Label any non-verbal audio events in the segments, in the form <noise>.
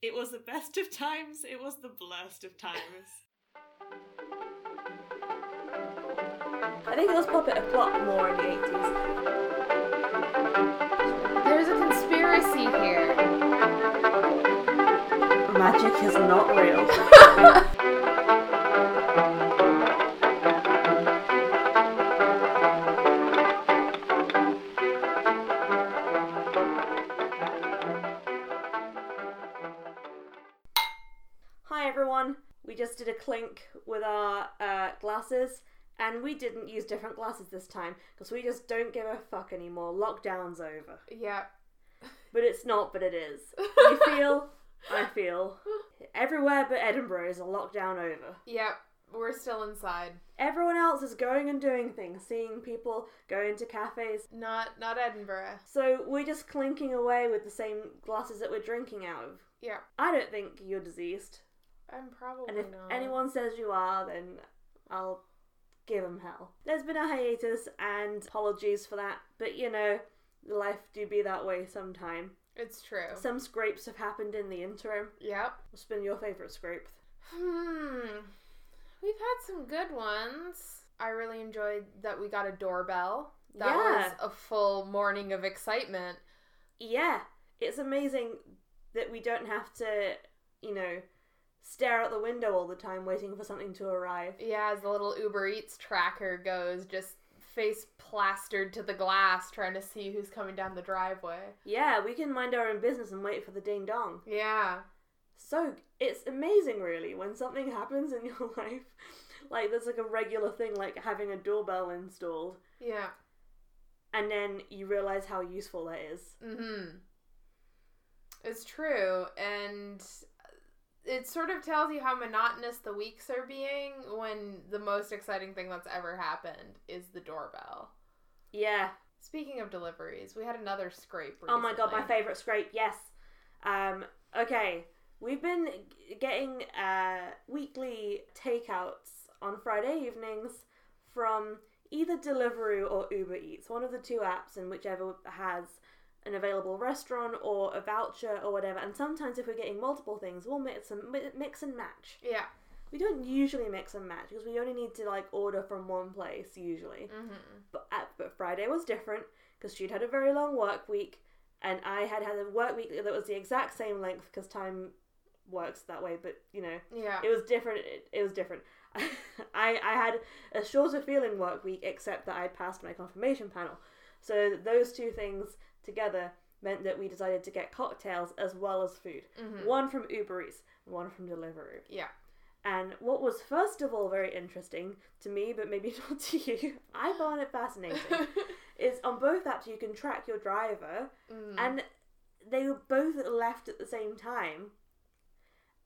It was the best of times, it was the blurst of times. I think it was Puppet a plot more in the 80s. There's a conspiracy here. Magic is not real. <laughs> did a clink with our uh, glasses, and we didn't use different glasses this time because we just don't give a fuck anymore. Lockdown's over. Yeah. But it's not, but it is. <laughs> You feel, I feel. Everywhere but Edinburgh is a lockdown over. Yep. We're still inside. Everyone else is going and doing things, seeing people, going to cafes. Not not Edinburgh. So we're just clinking away with the same glasses that we're drinking out of. Yeah. I don't think you're diseased. I'm probably And if not. anyone says you are, then I'll give them hell. There's been a hiatus, and apologies for that. But you know, life do be that way sometime. It's true. Some scrapes have happened in the interim. Yep. What's been your favourite scrape? Hmm. We've had some good ones. I really enjoyed that we got a doorbell. That Yeah. was a full morning of excitement. Yeah, it's amazing that we don't have to, you know, stare out the window all the time waiting for something to arrive. Yeah, as the little Uber Eats tracker goes, just face plastered to the glass trying to see who's coming down the driveway. Yeah, we can mind our own business and wait for the ding dong. Yeah. So it's amazing, really, when something <laughs> happens in your <laughs> life. Like, there's like a regular thing, like having a doorbell installed, Yeah. and then you realize how useful that is. Mm-hmm. It's true, and it sort of tells you how monotonous the weeks are being when the most exciting thing that's ever happened is the doorbell. Yeah. Speaking of deliveries, we had another scrape. Oh my god, my favorite scrape. Yes. Um. Okay. We've been g- getting uh, weekly takeouts on Friday evenings from either Deliveroo or Uber Eats, one of the two apps, and whichever has an available restaurant or a voucher or whatever. And sometimes, if we're getting multiple things, we'll mix and mix and match. Yeah. We don't usually mix and match because we only need to like order from one place usually. Mm-hmm. But uh, but Friday was different because she'd had a very long work week, and I had had a work week that was the exact same length because time works that way. But you know, Yeah. it was different. It, it was different. <laughs> I I had a shorter feeling work week, except that I passed my confirmation panel. So those two things together meant that we decided to get cocktails as well as food. Mhm. One from Uber Eats, one from Deliveroo. Yeah. And what was first of all very interesting to me, but maybe <laughs> not to you, I found it fascinating, <laughs> is on both apps you can track your driver, Mm. and they were both left at the same time,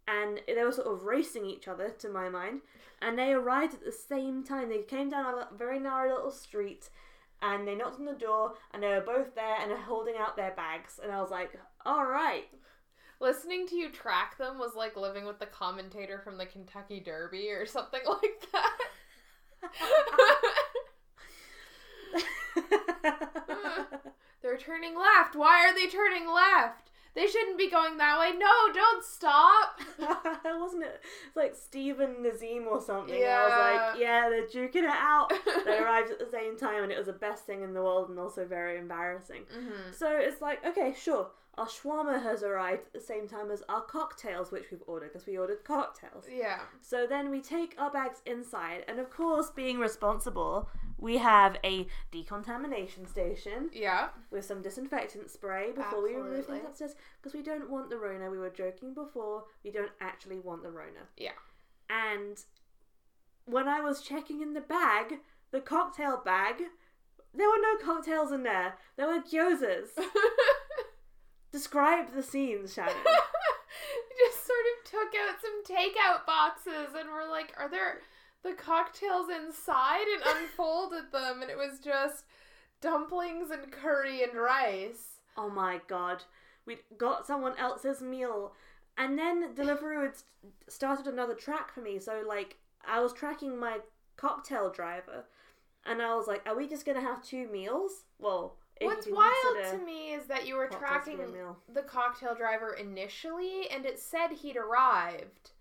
and they were sort of racing each other, to my mind, and they arrived at the same time. They came down a very narrow little street, and they knocked on the door, and they were both there and they're holding out their bags, and I was like, all right. Listening to you track them was like living with the commentator from the Kentucky Derby or something <laughs> like that. <laughs> <laughs> They're turning left. Why are they turning left? They shouldn't be going that way. No, don't stop. <laughs> Wasn't it? It's like Stephen Nazim or something. Yeah. I was like, yeah, they're duking it out. <laughs> they arrived at the same time, and it was the best thing in the world, and also very embarrassing. hmm So it's like, okay, sure. Our shawarma has arrived at the same time as our cocktails, which we've ordered because we ordered cocktails. Yeah. So then we take our bags inside, and of course, being responsible, we have a decontamination station Yeah. with some disinfectant spray before we remove Absolutely. things upstairs because we don't want the Rona. We were joking before. We don't actually want the Rona. Yeah. And when I was checking in the bag, the cocktail bag, there were no cocktails in there. There were gyozas. <laughs> Describe the scenes, Shannon. <laughs> Just sort of took out some takeout boxes and were like, are there the cocktails inside? And unfolded them, and it was just dumplings and curry and rice. oh my god. We got someone else's meal. And then Deliveroo had started another track for me. So, like, I was tracking my cocktail driver. And I was like, are we just going to have two meals? Well, What's wild to me is that you were cocktails to be a tracking the cocktail driver initially, and it said he'd arrived.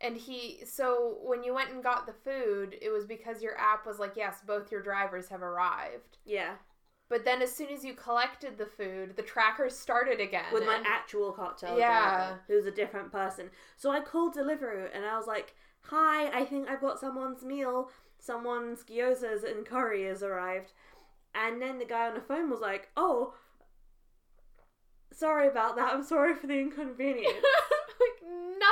And he, so when you went and got the food, it was because your app was like, yes, both your drivers have arrived. Yeah, But then as soon as you collected the food, the tracker started again. with my actual cocktail Yeah. driver, who's a different person. So I called Deliveroo and I was like, "Hi, I think I've got someone's meal. Someone's gyozas and curry has arrived." And then the guy on the phone was like, "Oh, sorry about that. I'm sorry for the inconvenience." <laughs>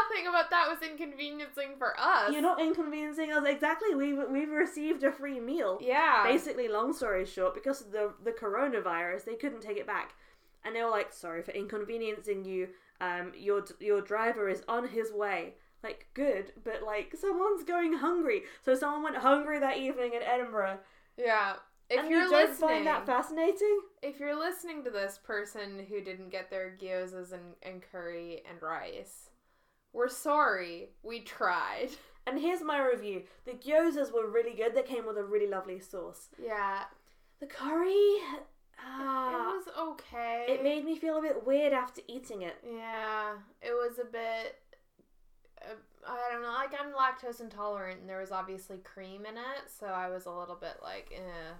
nothing about that was inconveniencing for us. You're not inconveniencing us exactly. We've we've received a free meal. Yeah. Basically, long story short, because of the the coronavirus, they couldn't take it back, and they were like, "Sorry for inconveniencing you. Um, your your driver is on his way." Like, good, but like, someone's going hungry. So someone went hungry that evening in Edinburgh. yeah. If and you're you don't listening, find that fascinating? if you're listening to this person who didn't get their gyozas and, and curry and rice, we're sorry. We tried. <laughs> And here's my review: the gyozas were really good. They came with a really lovely sauce. Yeah. The curry, it ah, was okay. it made me feel a bit weird after eating it. Yeah, it was a bit. Uh, I don't know. Like I'm lactose intolerant, and there was obviously cream in it, so I was a little bit like, eh.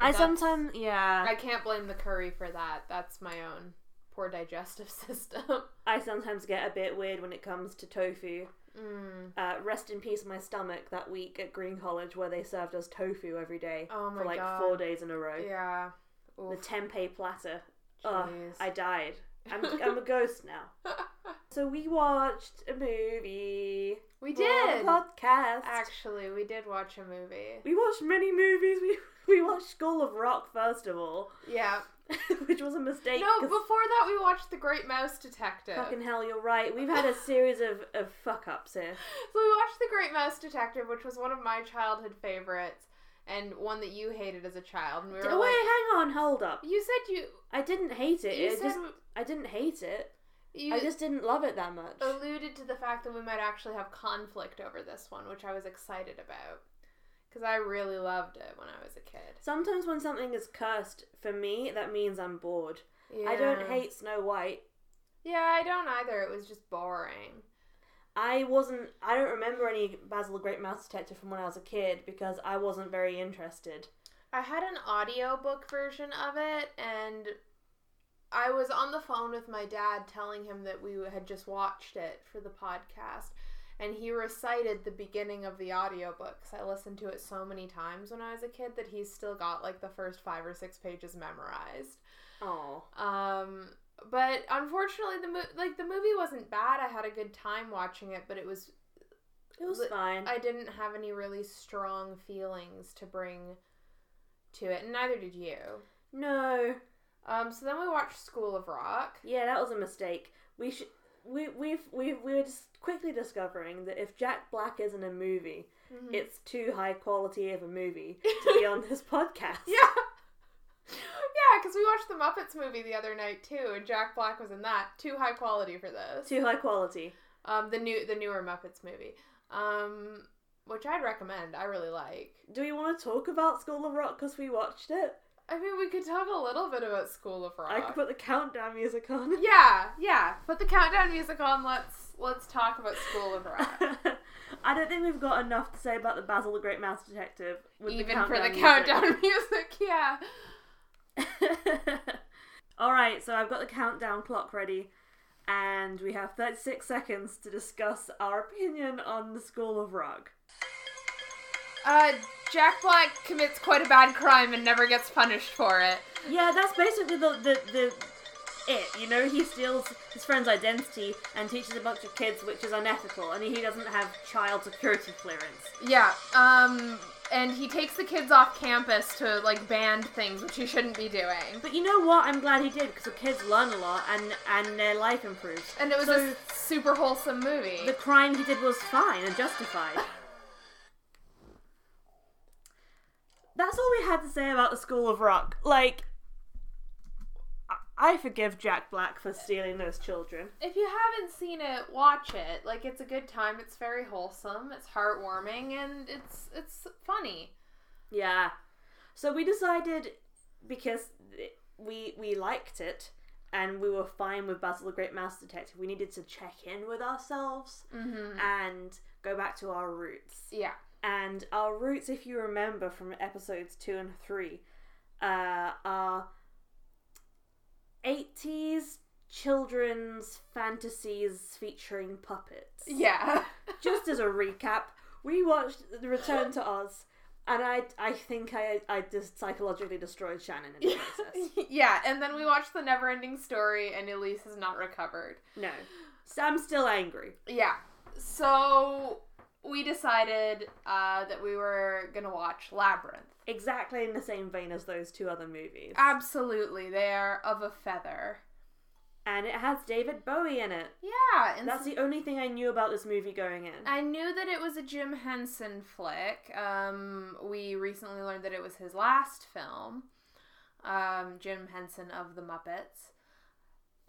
I sometimes, yeah, I can't blame the curry for that. That's my own poor digestive <laughs> system. I sometimes get a bit weird when it comes to tofu. mm. Uh, rest in peace, my stomach that week at Green College where they served us tofu every day Oh for like god. four days in a row. Yeah. The tempeh platter. Ugh, I died. I'm, I'm a ghost now. <laughs> So we watched a movie. we did. podcast. Actually, we did watch a movie. We watched many movies. We <laughs> we watched School of Rock first of all, Yeah. <laughs> which was a mistake. No, before that, we watched The Great Mouse Detective. fucking hell, you're right. We've had a series of, of fuck ups here. <laughs> So we watched The Great Mouse Detective, which was one of my childhood favorites, and one that you hated as a child. And we were Wait, like, hang on, hold up. you said you I didn't hate it. you it said just, I didn't hate it. You I just didn't love it that much. alluded to the fact that we might actually have conflict over this one, which I was excited about because I really loved it when I was a kid. Sometimes when something is cursed, for me, that means I'm bored. I don't hate Snow White. Yeah, I don't either. It was just boring. I wasn't. I don't remember any Basil the Great Mouse Detective from when I was a kid because I wasn't very interested. I had an audiobook version of it and I was on the phone with my dad telling him that we had just watched it for the podcast and he recited the beginning of the audiobook cuz I listened to it so many times when I was a kid that he's still got like the first 5 or 6 pages memorized. Oh, Um but unfortunately the mo- like the movie wasn't bad. I had a good time watching it, but it was it was Li- fine. I didn't have any really strong feelings to bring to it, and neither did you. no, Um, so then we watched School of Rock. yeah, that was a mistake. We should. We we've we we were just quickly discovering that if Jack Black isn't a movie, Mm-hmm. it's too high quality of a movie <laughs> to be on this podcast. yeah, <laughs> yeah, because we watched the Muppets movie the other night too, and Jack Black was in that. Too high quality for this. Too high quality. Um, the new the newer Muppets movie. Um, which I'd recommend. I really like. Do we want to talk about School of Rock because we watched it? I mean, we could talk a little bit about School of Rock. I could put the countdown music on. Yeah, yeah. Put the countdown music on. Let's let's talk about School of Rock. <laughs> I don't think we've got enough to say about the Basil the Great Mouse Detective. With Even the for the countdown countdown <laughs> music, yeah. <laughs> All right, so I've got the countdown clock ready, and we have 36 seconds to discuss our opinion on the School of Rock. Uh, Jack Black commits quite a bad crime and never gets punished for it. Yeah, that's basically the the, the it. You know, he steals his friend's identity and teaches a bunch of kids, which is unethical, and he doesn't have child security clearance. Yeah, um, and he takes the kids off campus to, like, band things, which he shouldn't be doing. But you know what? I'm glad he did because the kids learn a lot and and their life improves. And it was So- a super wholesome movie. The crime he did was fine and justified. <laughs> That's all we had to say about the School of Rock. Like, I- forgive Jack Black for stealing those children. If you haven't seen it, watch it. Like, it's a good time. It's very wholesome. It's heartwarming, and it's it's funny. Yeah. So we decided because we we liked it and we were fine with Basil the Great Mouse Detective. We needed to check in with ourselves Mm-hmm. and go back to our roots. Yeah. And our roots, if you remember from episodes two and three, uh, are 80s children's fantasies featuring puppets. Yeah. <laughs> Just as a recap, we watched The Return to Oz, and I, I think I, I just psychologically destroyed Shannon in the process. <laughs> yeah, and then we watched the never ending story and Elise has not recovered. No. Sam's still angry. Yeah. So we decided uh, that we were gonna watch Labyrinth. Exactly in the same vein as those two other movies. Absolutely, they are of a feather. And it has David Bowie in it. Yeah, and That's the only thing I knew about this movie going in. I knew that it was a Jim Henson flick. Um, we recently learned that it was his last film. Um, Jim Henson of the Muppets.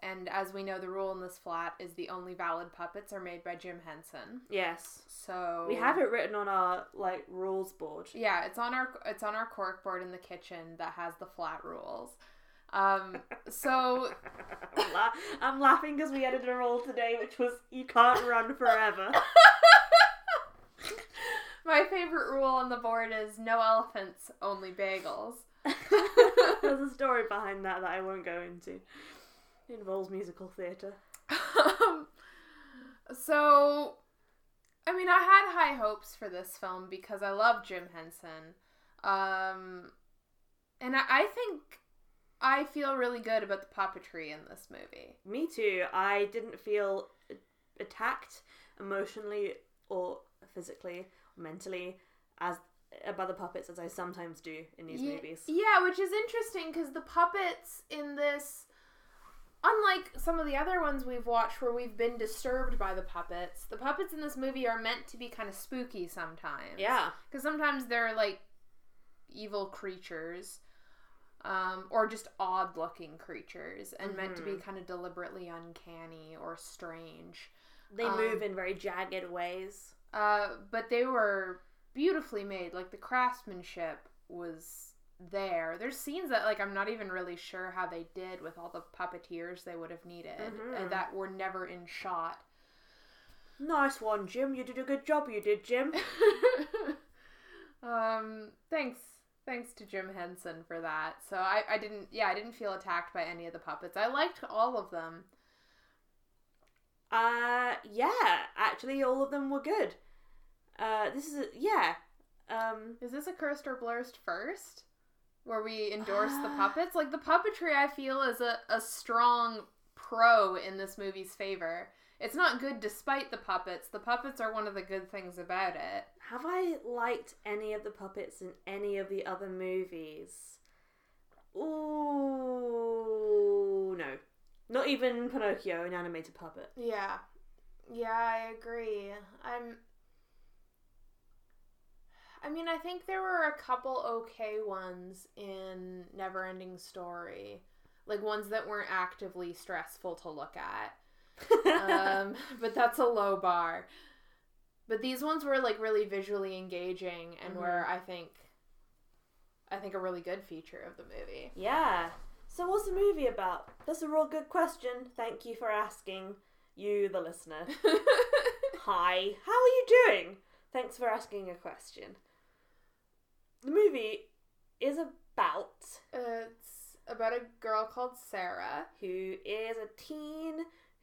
And as we know, the rule in this flat is the only valid puppets are made by Jim Henson. Yes. So We have it written on our like rules board. Yeah, it's on our it's on our cork board in the kitchen that has the flat rules. Um, <laughs> so I'm, la- I'm laughing because we edited a rule today, which was you can't run forever. <laughs> my favorite rule on the board is no elephants, only bagels. <laughs> There's a story behind that that I won't go into. It involves musical theatre. um, so, I mean, I had high hopes for this film because I love Jim Henson. Um, and I, I think I feel really good about the puppetry in this movie. Me too. I didn't feel attacked emotionally or physically, or mentally, as by the puppets as I sometimes do in these Ye- movies. Yeah, which is interesting because the puppets in this, unlike some of the other ones we've watched where we've been disturbed by the puppets, the puppets in this movie are meant to be kind of spooky sometimes. Yeah. Because sometimes they're like evil creatures. Um, or just odd looking creatures and meant to be Mhm. kind of deliberately uncanny or strange. They Um, move in very jagged ways. Uh, but they were beautifully made. Like the craftsmanship was there. There's scenes that like I'm not even really sure how they did with all the puppeteers they would have needed uh, Mhm. that were never in shot. Nice one, Jim. You did a good job, you did, Jim. <laughs> um, thanks. Thanks to Jim Henson for that. So I, I didn't yeah, I didn't feel attacked by any of the puppets. I liked all of them. Uh, yeah, actually, all of them were good. Uh, this is a, yeah. Um, Is this a cursed or blurst first? Where we endorse the Uh. puppets? Like the puppetry I feel is a, a strong pro in this movie's favor. It's not good despite the puppets. The puppets are one of the good things about it. have I liked any of the puppets in any of the other movies? Ooh, no. Not even Pinocchio, an animated puppet. Yeah. Yeah, I agree. I'm I mean, I think there were a couple okay ones in Neverending Story. Like ones that weren't actively stressful to look at. um, <laughs> but that's a low bar. But these ones were like really visually engaging and were I think I think a really good feature of the movie. yeah. So, what's the movie about? That's a real good question. Thank you for asking, you, the listener. <laughs> Hi, how are you doing? Thanks for asking a question. The movie is about it's about a girl called Sarah. who is a teen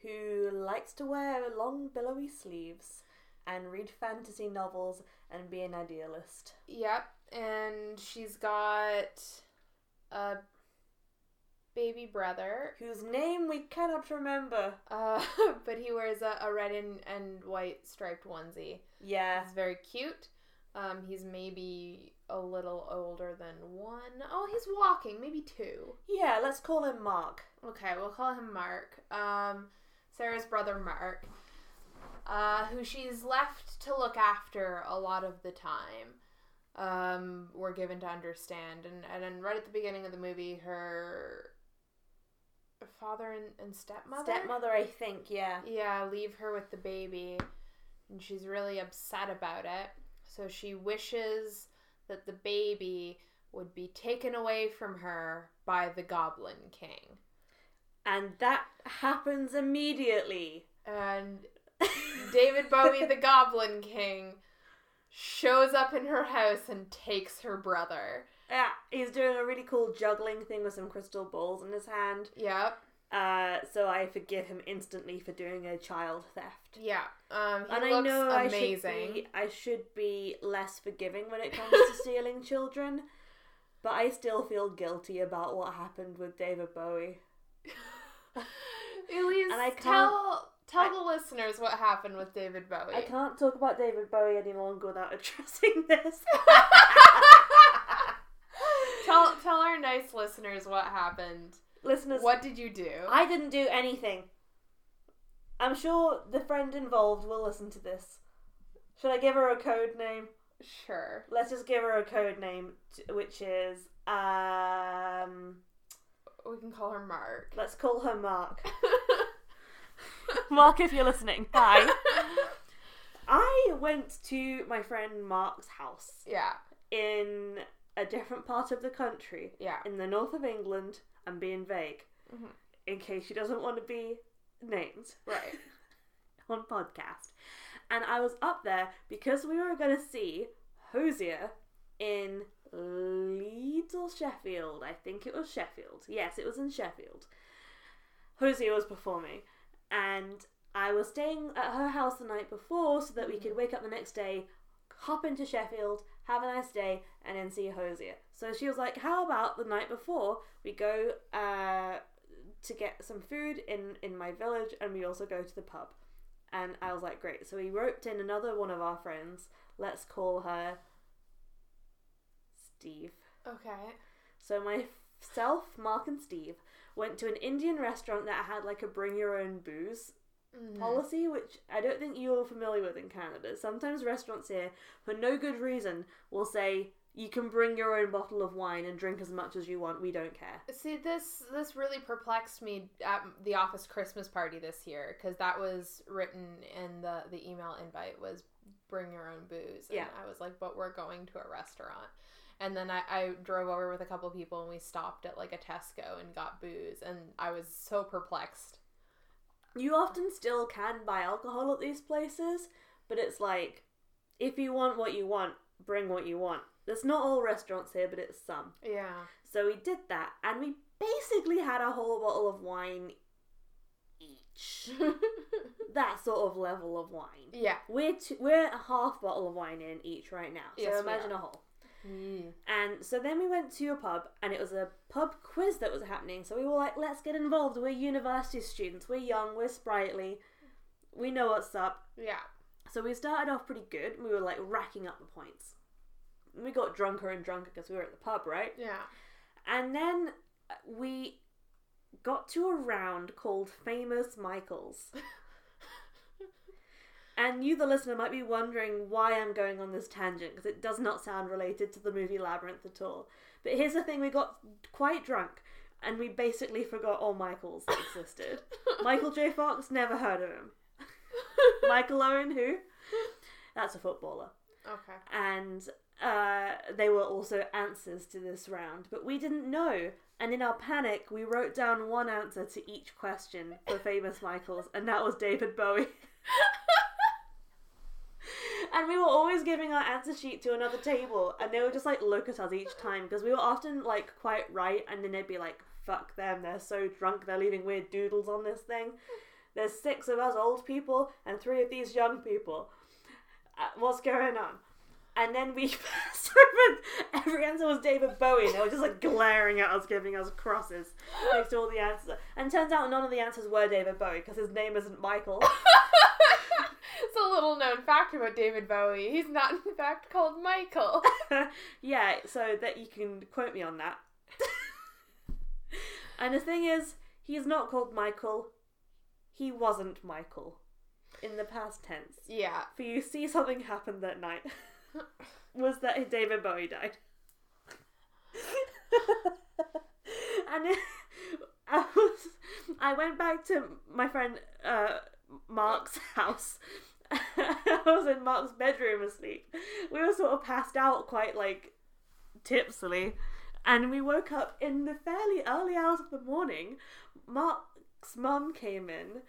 who likes to wear long billowy sleeves and read fantasy novels and be an idealist. Yep, and she's got a baby brother, Whose name we cannot remember. uh, <laughs> but he wears a, a red and, and white striped onesie. Yeah. He's very cute. Um, he's maybe a little older than one. Oh, he's walking, maybe two. Yeah, let's call him Mark. Okay, we'll call him Mark. Um, Sarah's brother Mark, uh, who she's left to look after a lot of the time. Um, we're given to understand, and and then right at the beginning of the movie, her father and, and stepmother, Stepmother, I think, yeah. yeah, leave her with the baby, and she's really upset about it. So she wishes that the baby would be taken away from her by the Goblin King. And that happens immediately. And <laughs> David Bowie, the Goblin King, shows up in her house and takes her brother. Yeah, he's doing a really cool juggling thing with some crystal balls in his hand. Yep. Uh, so I forgive him instantly for doing a child theft. Yeah. Um, he and I know I should be I should be less forgiving when it comes to stealing <laughs> children, but I still feel guilty about what happened with David Bowie. <laughs> Elise, And I can't- tell tell I- the listeners what happened with David Bowie. I can't talk about David Bowie any longer without addressing <laughs> this. tell tell our nice listeners what happened. Listeners, What did you do? I didn't do anything. I'm sure the friend involved will listen to this. Should I give her a code name? sure. Let's just give her a code name, which is um. We can call her Mark. Let's call her Mark. <laughs> Mark, if you're listening, hi. <laughs> I went to my friend Mark's house yeah. in a different part of the country, Yeah. in the north of England. I'm being vague, Mhm. in case she doesn't want to be named Right. <laughs> on podcast. And I was up there because we were going to see Hozier in Leeds or Sheffield. I think it was Sheffield. Yes, it was in Sheffield. Hozier was performing, and I was staying at her house the night before so that we could wake up the next day, hop into Sheffield, have a nice day, and then see Hozier. So she was like, "How about the night before we go uh, to get some food in in my village, and we also go to the pub?" And I was like, "Great." So we roped in another one of our friends. Let's call her Steve. Okay. So myself, Mark, and Steve went to an Indian restaurant that had like a bring your own booze Mhm. policy, which I don't think you're familiar with in Canada. Sometimes restaurants here, for no good reason, will say you can bring your own bottle of wine and drink as much as you want. We don't care. See, this this really perplexed me at the office Christmas party this year because that was written in the the email invite was bring your own booze. And Yeah. I was like, but we're going to a restaurant. And then I, I drove over with a couple people and we stopped at like a Tesco and got booze and I was so perplexed. You often still can buy alcohol at these places, but it's like if you want what you want, bring what you want. There's not all restaurants here, but it's some. Yeah. So we did that, and we basically had a whole bottle of wine each. <laughs> that sort of level of wine. yeah. We're t- we're a half bottle of wine in each right now. So Yes, imagine a whole. And so then we went to a pub, and it was a pub quiz that was happening. So we were like, let's get involved. We're university students. We're young. We're sprightly. We know what's up. Yeah. So we started off pretty good. We were like racking up the points. We got drunker and drunker because we were at the pub, right? Yeah. And then uh, we got to a round called Famous Michaels. <laughs> and you, the listener, might be wondering why I'm going on this tangent because it does not sound related to the movie Labyrinth at all. But here's the thing we got quite drunk and we basically forgot all Michaels that existed. <laughs> Michael J. Fox, never heard of him. <laughs> Michael Owen, who? That's a footballer Okay. and uh, they were also answers to this round, but we didn't know. And in our panic, we wrote down one answer to each question for famous Michaels, and that was David Bowie. <laughs> and we were always giving our answer sheet to another table, and they would just like look at us each time because we were often like quite right, and then they'd be like, "Fuck them! They're so drunk, they're leaving weird doodles on this thing." There's six of us old people and three of these young people. Uh, what's going on? And then we <laughs> started, every answer was David Bowie, they were just like glaring at us, giving us crosses next to all the answers. And turns out none of the answers were David Bowie because his name isn't Michael. <laughs> it's a little known fact about David Bowie. He's not, in fact, called Michael. <laughs> yeah, so that you can quote me on that. <laughs> and the thing is, he's not called Michael. He wasn't Michael in the past tense. yeah. For you see something happen that night <laughs> was that David Bowie died. and it, I was I went back to my friend uh, Mark's <laughs> house. <laughs> I was in Mark's bedroom asleep. We were sort of passed out quite like tipsily, and we woke up in the fairly early hours of the morning. Mark's mum came in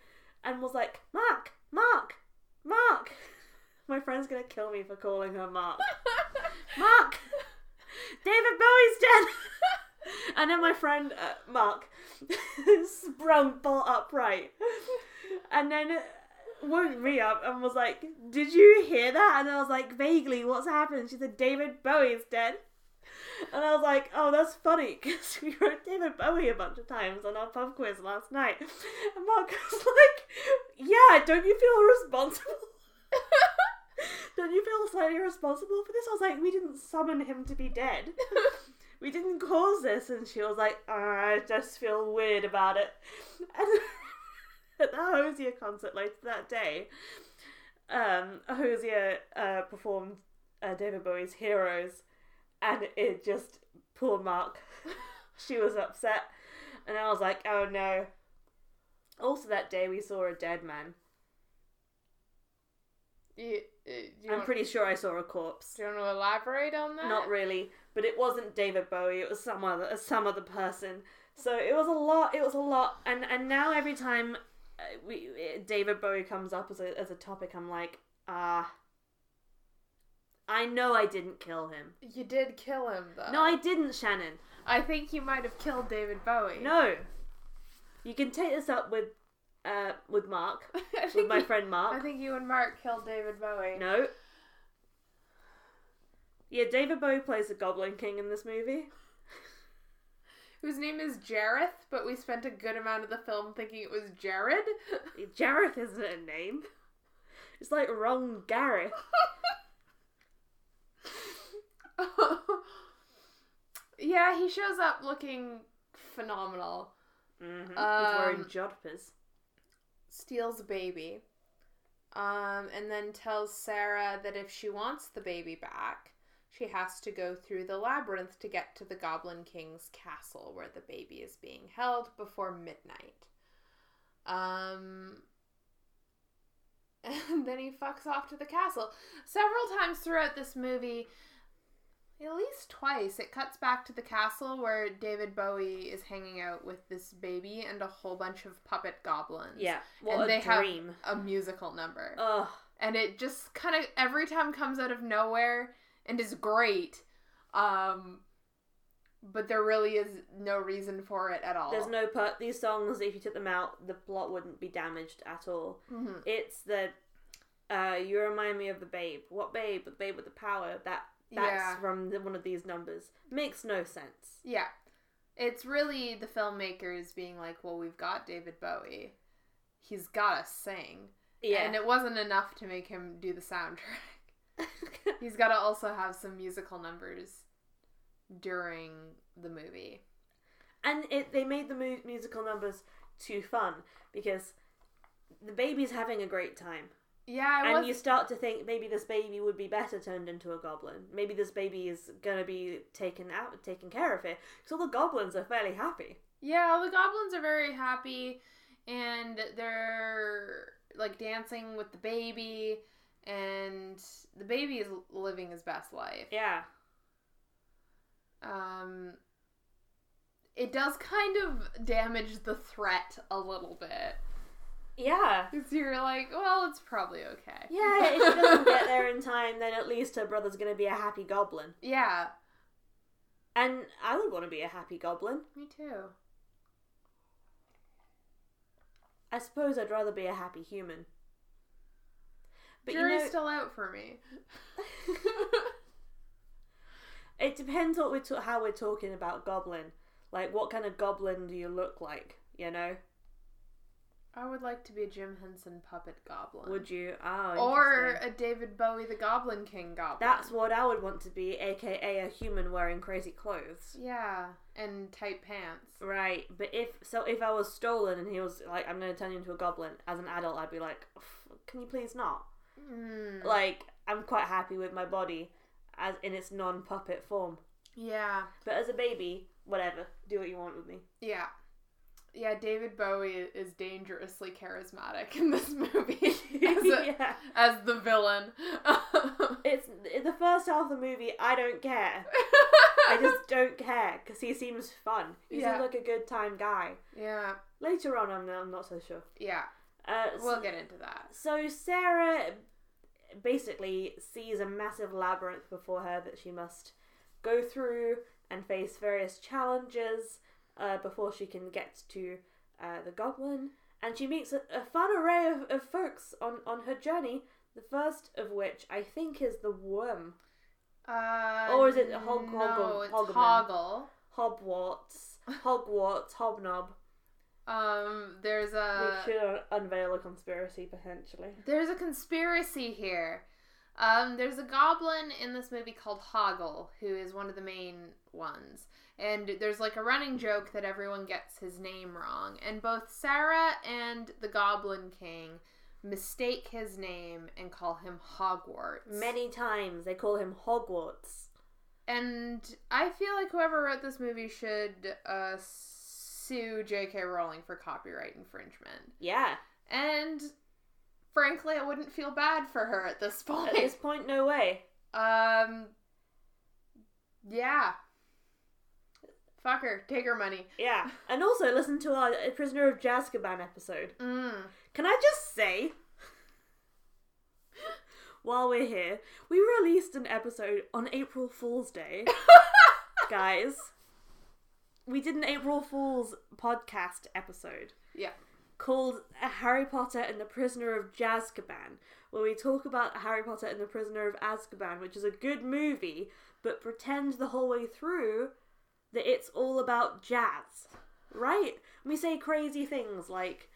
and was like, Mark, Mark, Mark. <laughs> My friend's gonna kill me for calling her Mark. Mark! David Bowie's dead! and then my friend, uh, Mark, sprung bolt upright. And then woke me up and was like, Did you hear that? And I was like, Vaguely, what's happened? She said, David Bowie's dead. And I was like, Oh, that's funny because <laughs> we wrote David Bowie a bunch of times on our pub quiz last night. And Mark <laughs> was like, Yeah, don't you feel responsible? <laughs> don't you feel slightly responsible for this? I was like, We didn't summon him to be dead. We didn't cause this. And she was like, "Uh, I just feel weird about it. And <laughs> at the Hozier concert later that day, um, Hozier uh, performed uh, David Bowie's Heroes, and it just, poor Mark, <laughs> she was upset. And I was like, oh no. Also, that day we saw a dead man. You, uh, you I'm want, pretty sure I saw a corpse. Do you want to elaborate on that? Not really, but it wasn't David Bowie. It was some other some other person. So it was a lot. It was a lot. And and now every time we David Bowie comes up as a as a topic, I'm like, ah. I know I didn't kill him. You did kill him, though. No, I didn't, Shannon. I think you might have killed David Bowie. No. You can take this up with uh with Mark, <laughs> with my you- friend Mark. I think you and Mark killed David Bowie. No. Yeah, David Bowie plays the Goblin King in this movie. Whose name is Jareth, but we spent a good amount of the film thinking it was Jared. <laughs> Jareth isn't a name. It's like wrong Gareth. <laughs> yeah, he shows up looking phenomenal. Mm-hmm. He's Um, wearing jodhpurs. Steals a baby. Um, and then tells Sarah that if she wants the baby back, she has to go through the labyrinth to get to the Goblin King's castle where the baby is being held before midnight. Um, <laughs> and then he fucks off to the castle. Several times throughout this movie, at least twice, it cuts back to the castle where David Bowie is hanging out with this baby and a whole bunch of puppet goblins. Yeah. What and a they dream. have a musical number. Ugh. and it just kind of every time comes out of nowhere and is great. Um, but there really is no reason for it at all. There's no put. These songs, if you took them out, the plot wouldn't be damaged at all. Mhm. It's the. Uh, you remind me of the babe. What babe? The babe with the power. That that's Yeah. from the, one of these numbers. Makes no sense. Yeah. It's really the filmmakers being like, well, we've got David Bowie. He's got to sing. Yeah. And it wasn't enough to make him do the soundtrack. <laughs> He's got to also have some musical numbers during the movie. and it they made the mu- musical numbers too fun because the baby's having a great time Yeah, I and was. you start to think maybe this baby would be better turned into a goblin maybe this baby is gonna be taken out taken care of here so the goblins are fairly happy Yeah, the goblins are very happy and they're like dancing with the baby and the baby is living his best life. yeah Um it does kind of damage the threat a little bit. yeah Cuz you're like, well, it's probably okay. yeah if she doesn't get there in time then at least her brother's gonna be a happy goblin yeah, and i would want to be a happy goblin me too. i suppose i'd rather be a happy human but Jury's you know still out for me. <laughs> It depends what we're ta- how we're talking about goblin. Like, what kind of goblin do you look like? You know, I would like to be a Jim Henson puppet goblin. would you? Oh, or a David Bowie the Goblin King goblin. that's what I would want to be, aka a human wearing crazy clothes. Yeah, and tight pants. Right, but if so, if I was stolen and he was like, "I'm going to turn you into a goblin," as an adult, I'd be like, "Can you please not?" Mm. Like, I'm quite happy with my body as in its non puppet form. Yeah, But as a baby, whatever, do what you want with me. yeah, yeah. David Bowie is dangerously charismatic in this movie <laughs> as, a, <laughs> yeah. as the villain. <laughs> It's in the first half of the movie. I don't care. I just don't care because he seems fun. He Yeah. seems like a good time guy. yeah, Later on, I'm, I'm not so sure. yeah. Uh, We'll so, get into that. so Sarah basically sees a massive labyrinth before her that she must go through and face various challenges uh, before she can get to uh, the goblin. And she meets a, a fun array of, of folks on, on her journey. The first of which I think is the worm. Uh, Or is it Hog- no, Hoggle- it's Hoggle. Hobwarts, Hogwarts, Hobnob. Um, there's a. we should unveil a conspiracy potentially. there's a conspiracy here. Um, there's a goblin in this movie called Hoggle, who is one of the main ones. And there's like a running joke that everyone gets his name wrong. And both Sarah and the Goblin King mistake his name and call him Hogwarts. Many times they call him Hogwarts. And I feel like whoever wrote this movie should uh, sue J.K. Rowling for copyright infringement. Yeah. And frankly, I wouldn't feel bad for her at this point. At this point, no way. Um, yeah. Fuck her. Take her money. Yeah. <laughs> And also listen to our Prisoner of Jazkaban episode. Mm. Can I just say, <laughs> while we're here, we released an episode on April Fool's Day. <laughs> Guys, we did an April Fool's podcast episode. Yeah. called Harry Potter and the Prisoner of Jazkaban, where we talk about Harry Potter and the Prisoner of Azkaban, which is a good movie, but pretend the whole way through that it's all about jazz, right? We say crazy things like,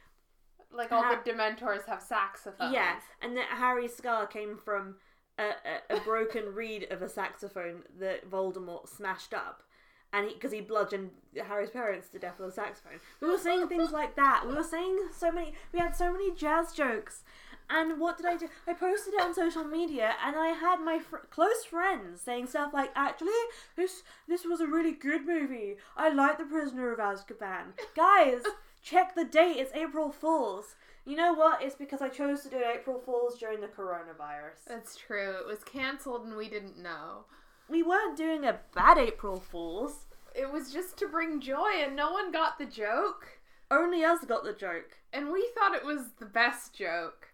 Like all Ha- the Dementors have saxophones. yeah, and that Harry's scar came from a, a, a broken reed of a saxophone that Voldemort smashed up. And he because he, bludgeoned Harry's parents to death with a saxophone, we were saying things like that. We were saying so many. We had so many jazz jokes, and what did I do? I posted it on social media, and I had my fr- close friends saying stuff like, "Actually, this this was a really good movie. I like The Prisoner of Azkaban." Guys, check the date. It's April Fools. You know what? It's because I chose to do April Fools during the coronavirus. That's true. It was canceled and we didn't know. We weren't doing a bad April Fools. It was just to bring joy and no one got the joke. Only us got the joke. And we thought it was the best joke.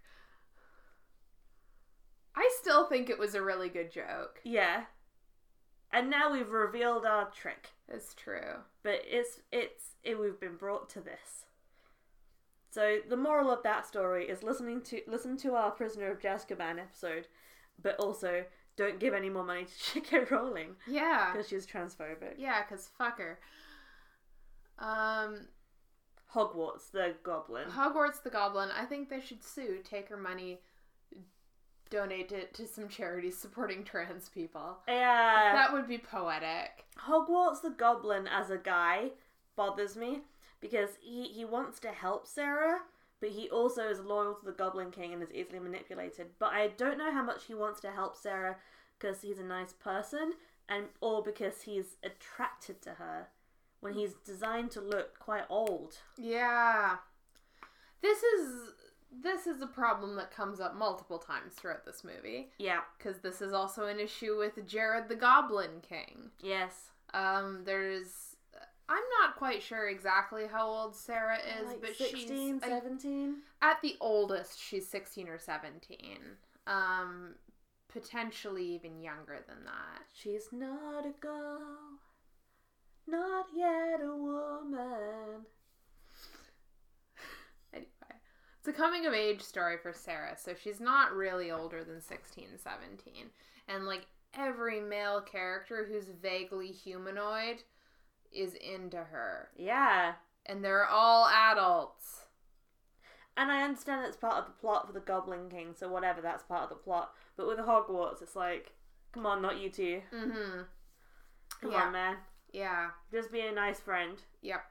I still think it was a really good joke. Yeah. And now we've revealed our trick. It's true. But it's it's it, we've been brought to this. So the moral of that story is listening to listen to our Prisoner of Jazkaban episode, but also don't give any more money to <laughs> J.K. Rowling Yeah. because she's transphobic. Yeah, because fuck her. Um, Hogwarts, the goblin. Hogwarts the Goblin, I think they should sue, take her money, donate it to some charities supporting trans people. Yeah. That would be poetic. Hogwarts the Goblin as a guy bothers me because he, he wants to help Sarah, but he also is loyal to the Goblin King and is easily manipulated. But I don't know how much he wants to help Sarah because he's a nice person and or because he's attracted to her when he's designed to look quite old. Yeah. This is this is a problem that comes up multiple times throughout this movie Yeah. because this is also an issue with Jared the Goblin King. Yes. Um, there's I'm not quite sure exactly how old Sarah is, like but 16, she's I- 17. at the oldest she's 16 or 17. Um, potentially even younger than that. She's not a girl, not yet a woman. <laughs> Anyway, it's a coming of age story for Sarah, so she's not really older than 16, 17. And like every male character who's vaguely humanoid is into her. Yeah. And they're all adults. And I understand that's part of the plot for the Goblin King, so whatever, that's part of the plot. But with Hogwarts, it's like, come on, not you two. Mm-hmm. Come Yeah. on, man. Yeah. Just be a nice friend. Yep.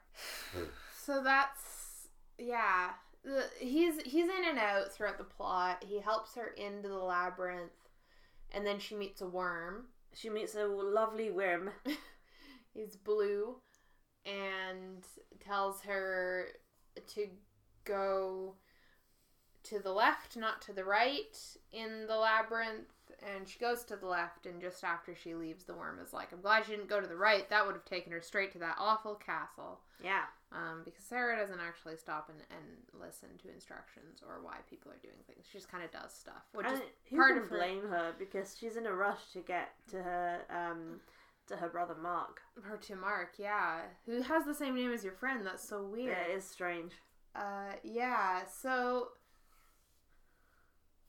so that's yeah. The, he's he's in and out throughout the plot. He helps her into the labyrinth, and then she meets a worm. She meets a lovely worm. <laughs> He's blue, and tells her to go to the left, not to the right in the labyrinth. And she goes to the left, and just after she leaves, the worm is like, I'm glad she didn't go to the right. That would have taken her straight to that awful castle. Yeah. Um, because Sarah doesn't actually stop and, and listen to instructions or why people are doing things. She just kind of does stuff, which and is who part can of her- blame her because she's in a rush to get to her um to her brother Mark. her to Mark, yeah, who has the same name as your friend. That's so weird. Yeah, it is strange. Uh, yeah. So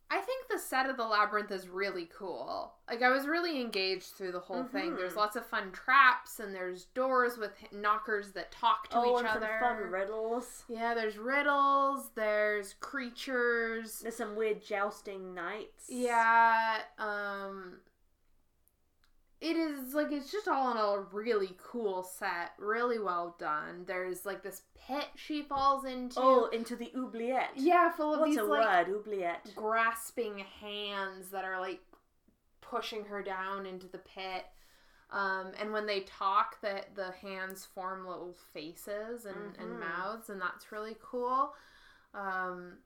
I think the set of the labyrinth is really cool. Like I was really engaged through the whole thing. There's Mhm. lots of fun traps and there's doors with knockers that talk to oh, each and other. some fun riddles. yeah, there's riddles. There's creatures. There's some weird jousting knights. Yeah. Um. It is like it's just all in all a really cool set, really well done. There's like this pit she falls into. Oh, into the oubliette. yeah, full of What's these a like word? Oubliette. grasping hands that are like pushing her down into the pit. Um, and when they talk, that the hands form little faces and, and Mhm. mouths, and that's really cool. Um,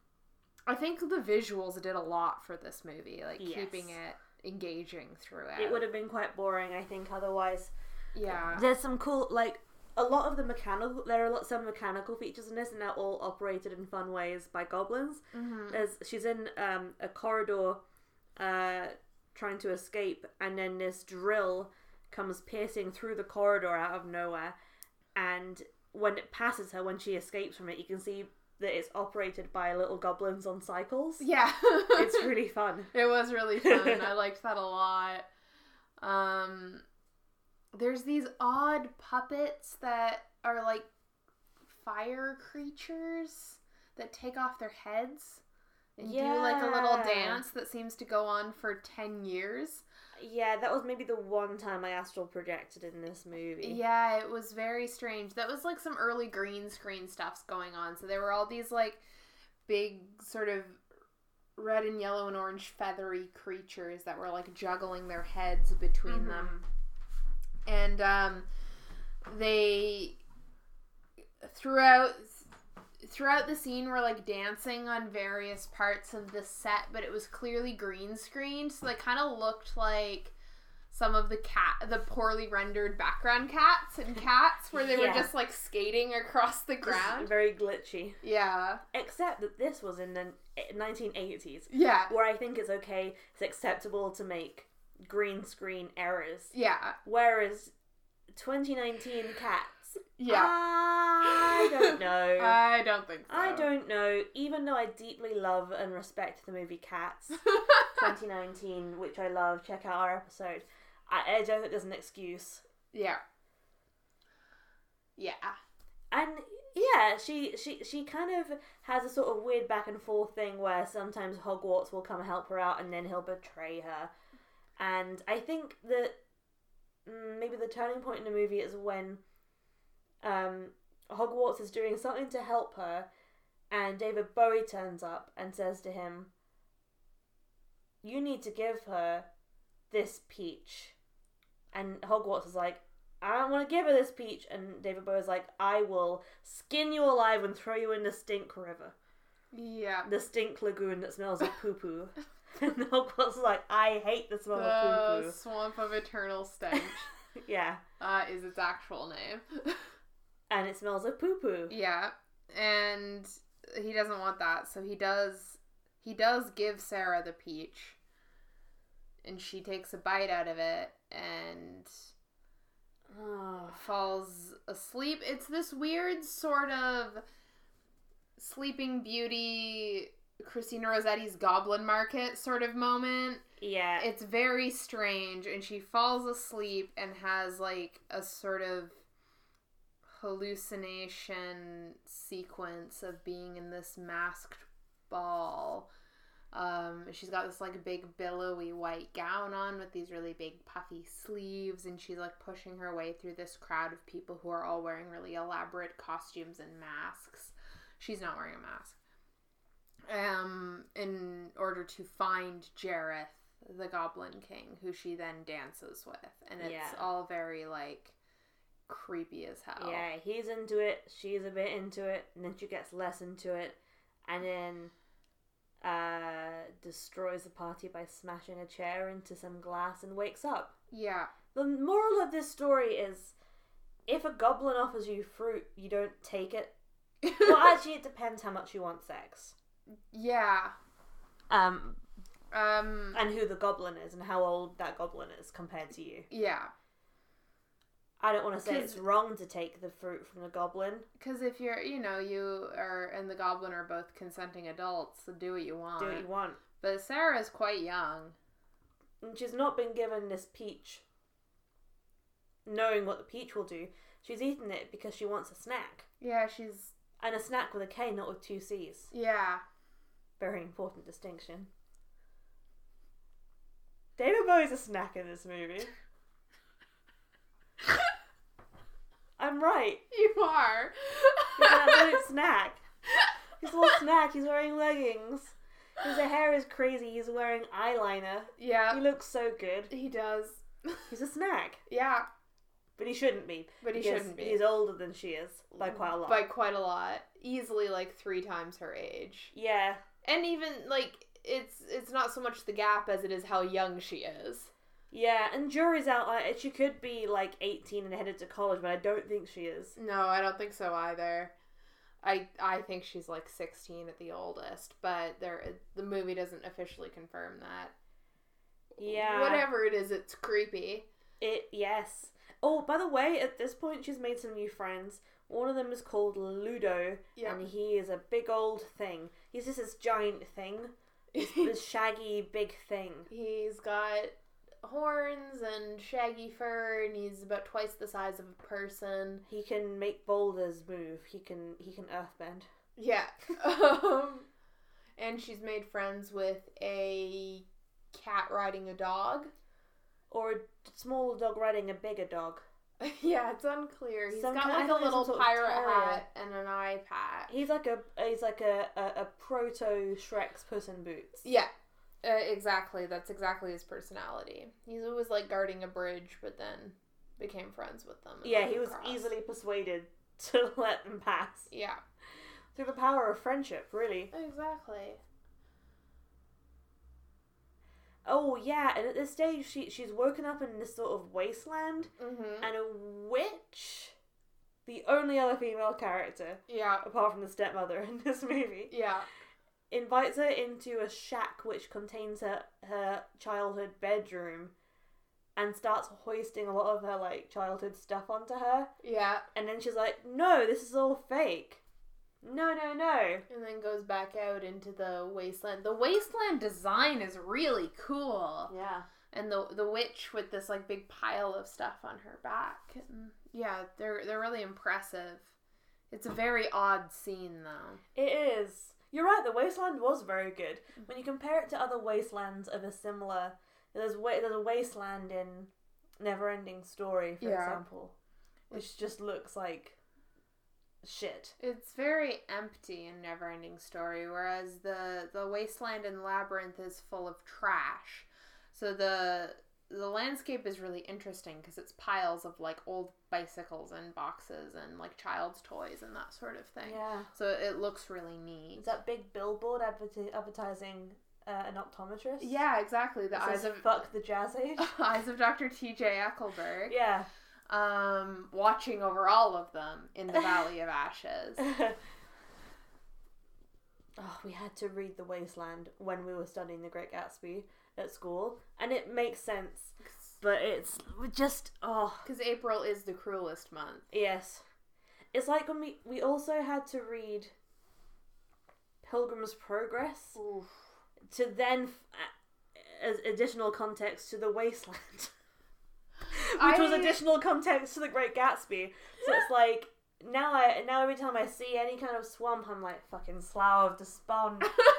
I think the visuals did a lot for this movie, like Yes. keeping it engaging throughout. It would have been quite boring, I think, otherwise. yeah, There's some cool, like, a lot of the mechanical, there are a lot, some mechanical features in this, and they're all operated in fun ways by goblins. hmm There's, she's in um, a corridor uh, trying to escape, and then this drill comes piercing through the corridor out of nowhere. And when it passes her, when she escapes from it, you can see that it's operated by little goblins on cycles. yeah, It's <laughs> really fun. It was really <laughs> fun. I liked that a lot. Um, there's these odd puppets that are like fire creatures that take off their heads and do like a little dance that seems to go on for 10 years. Yeah, that was maybe the one time I astral projected in this movie. Yeah, it was very strange. That was like some early green screen stuffs going on. So there were all these like big sort of red and yellow and orange feathery creatures that were like juggling their heads between them. And um they throughout throughout the scene were like dancing on various parts of the set, but it was clearly green screened, so they kind of looked like some of the cat the poorly rendered background cats and cats where they were just like skating across the ground. Very glitchy. Yeah. Except that this was in the eh, 1980s, Yeah. where I think it's okay, it's acceptable to make green screen errors. Yeah. Whereas 2019 cats, Yeah. I don't know. <laughs> I don't think so. I don't know. Even though I deeply love and respect the movie Cats <laughs> 2019, which I love, check out our episode. I, I don't think there's an excuse. yeah. Yeah. And yeah, she she she kind of has a sort of weird back and forth thing where sometimes Hogwarts will come help her out and then he'll betray her. And I think that mm, maybe the turning point in the movie is when um, Hogwarts is doing something to help her, and David Bowie turns up and says to him, "You need to give her this peach." And Hogwarts is like, I don't want to give her this peach. And David Bowie's like, I will skin you alive and throw you in the stink river. Yeah. The stink lagoon that smells of poo poo. <laughs> and Hogwarts is like, I hate the smell The of poo poo. swamp of eternal stench <laughs> yeah. uh, is its actual name. <laughs> And it smells of poo poo. yeah, and he doesn't want that, so he does. He does give Sarah the peach, and she takes a bite out of it and Oh. falls asleep. It's this weird sort of Sleeping Beauty, Christina Rossetti's Goblin Market sort of moment. Yeah. It's very strange, and she falls asleep and has like a sort of hallucination sequence of being in this masked ball. Um, she's got this like big billowy white gown on with these really big puffy sleeves, and she's like pushing her way through this crowd of people who are all wearing really elaborate costumes and masks. She's not wearing a mask. Um, in order to find Jareth, the Goblin King, who she then dances with, and it's Yeah. all very like creepy as hell. Yeah, he's into it, she's a bit into it, and then she gets less into it, and then uh, destroys the party by smashing a chair into some glass and wakes up. Yeah. The moral of this story is if a goblin offers you fruit, you don't take it. <laughs> Well, actually, it depends how much you want sex. yeah. Um, Um. and who the goblin is and how old that goblin is compared to you. Yeah. I don't want to say it's wrong to take the fruit from the goblin. Because if you're, you know, you are and the goblin are both consenting adults, so do what you want. Do what you want. But Sarah's quite young. And she's not been given this peach knowing what the peach will do. She's eaten it because she wants a snack. Yeah, she's. And a snack with a K, not with two C's. Yeah. Very important distinction. David Bowie's a snack in this movie. <laughs> I'm right. You are. He's an absolute <laughs> snack. He's a little snack. He's wearing leggings. His hair is crazy. He's wearing eyeliner. Yeah. He looks so good. He does. <laughs> He's a snack. Yeah. But he shouldn't be. But he shouldn't be. He's older than she is by mm, quite a lot. By quite a lot. Easily like three times her age. yeah. And even like it's it's not so much the gap as it is how young she is. Yeah, and jury's out. She could be like 18 and headed to college, but I don't think she is. No, I don't think so either. I I think she's like 16 at the oldest, but there the movie doesn't officially confirm that. Yeah. Whatever it is, it's creepy. It yes. Oh, by the way, at this point she's made some new friends. One of them is called Ludo, Yeah. and he is a big old thing. He's just this giant thing, <laughs> this shaggy big thing. He's got horns and shaggy fur, and he's about twice the size of a person. He can make boulders move. He can he can earthbend. Yeah. <laughs> um, and she's made friends with a cat riding a dog. Or a small dog riding a bigger dog. <laughs> yeah, it's unclear. He's Some got kind- like a thought he was little some sort of pirate hat and an eye patch. He's like a he's like a a, a proto Shrek's Puss in Boots. Yeah, uh, exactly. That's exactly his personality. He's always like guarding a bridge, but then became friends with them. Yeah, he was easily persuaded <laughs> to let them pass Yeah, through the power of friendship. Really. exactly. Oh yeah, and at this stage, she she's woken up in this sort of wasteland, Mm-hmm. and a witch, the only other female character Yeah, apart from the stepmother <laughs> in this movie, yeah, invites her into a shack which contains her her childhood bedroom, and starts hoisting a lot of her like childhood stuff onto her. yeah. And then she's like, "No, this is all fake. No, no, no." And then goes back out into the wasteland. The wasteland design is really cool. Yeah. and the the witch with this like big pile of stuff on her back. And yeah, they're they're really impressive. It's a very odd scene though. It is. You're right. The wasteland was very good. Mm. When you compare it to other wastelands of a similar, there's wa- there's a wasteland in Neverending Story, for Yeah. example, which just looks like shit. It's very empty in Neverending Story, whereas the the wasteland in labyrinth is full of trash. So the the landscape is really interesting because it's piles of like old bicycles and boxes and like child's toys and that sort of thing. Yeah. So it looks really neat. Is that big billboard adverti- advertising uh, an optometrist? Yeah, exactly. The It eyes says, of fuck the jazz age. <laughs> eyes of Dr. T.J. Eckleburg. yeah. um, watching over all of them in the Valley of Ashes. <laughs> oh, we had to read The Wasteland when we were studying The Great Gatsby at school, and it makes sense. But it's just oh Because April is the cruelest month. yes, it's like when we we also had to read Pilgrim's Progress to then f- as additional context to The Wasteland, <laughs> which was additional context to The Great Gatsby. So it's like. Now I now every time I see any kind of swamp, I'm like fucking slough of despond. <laughs>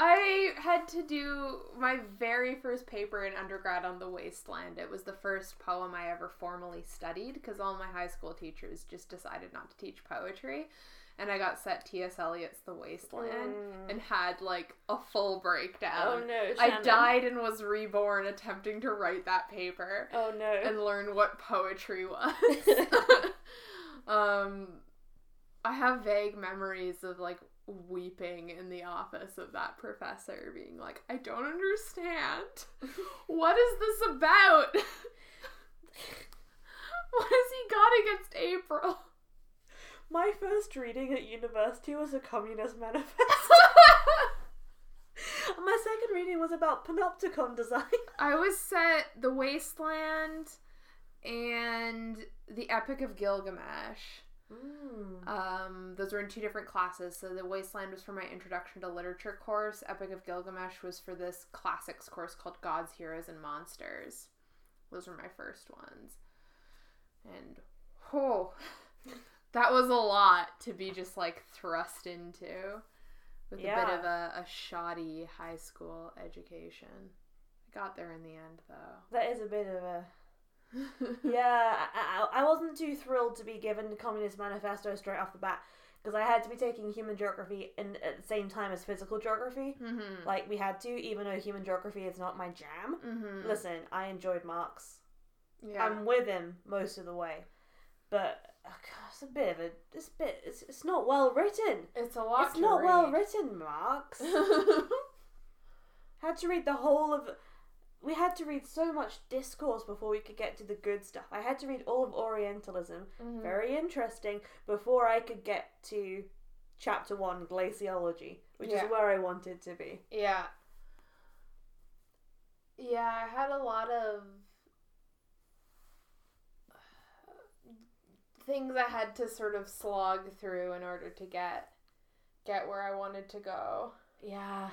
I had to do my very first paper in undergrad on the wasteland. It was the first poem I ever formally studied because all my high school teachers just decided not to teach poetry. And I got set T.S. Eliot's The Wasteland Mm. and had like a full breakdown. Oh no, I died and was reborn attempting to write that paper. Oh no. and learn what poetry <laughs> was. <laughs> um, I have vague memories of like weeping in the office of that professor, being like, I don't understand. What is this about? <laughs> what has he got against April? My first reading at university was a communist manifesto. and <laughs> my second reading was about panopticon design. <laughs> I was set The Wasteland and The Epic of Gilgamesh. Mm. Um, those were in two different classes. So the Wasteland was for my Introduction to Literature course. Epic of Gilgamesh was for this classics course called Gods, Heroes, and Monsters. Those were my first ones. And oh, <laughs> that was a lot to be just like thrust into with a bit of a, a shoddy high school education. I got there in the end though. That is a bit of a. Yeah, <laughs> I, I, I wasn't too thrilled to be given the Communist Manifesto straight off the bat because I had to be taking human geography in, at the same time as physical geography. mm-hmm. Like, we had to, even though human geography is not my jam. Mm-hmm. Listen, I enjoyed Marx. Yeah. I'm with him most of the way. But oh God, it's a bit of a. It's a bit. It's, it's not well written. it's a lot. It's not well written, Marx. <laughs> had to read the whole of we had to read so much discourse before we could get to the good stuff i had to read all of orientalism Mhm. very interesting before i could get to chapter 1 glaciology which Yeah. is where i wanted to be Yeah. Yeah, I had a lot of things I had to sort of slog through in order to get get where I wanted to go. yeah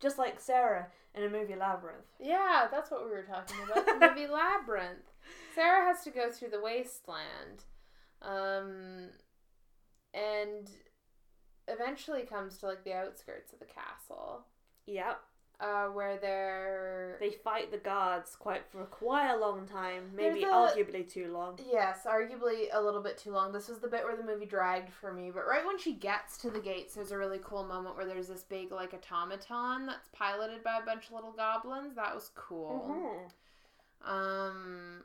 just like sarah in a movie labyrinth Yeah, that's what we were talking about. The <laughs> movie Labyrinth. Sarah has to go through the wasteland. Um and eventually comes to like the outskirts of the castle. yep Uh where they're they fight the guards quite for quite a long time maybe a- arguably too long Yes, arguably a little bit too long. This was the bit where the movie dragged for me. But right when she gets to the gates, there's a really cool moment where there's this big like automaton that's piloted by a bunch of little goblins. That was cool. Mhm. Um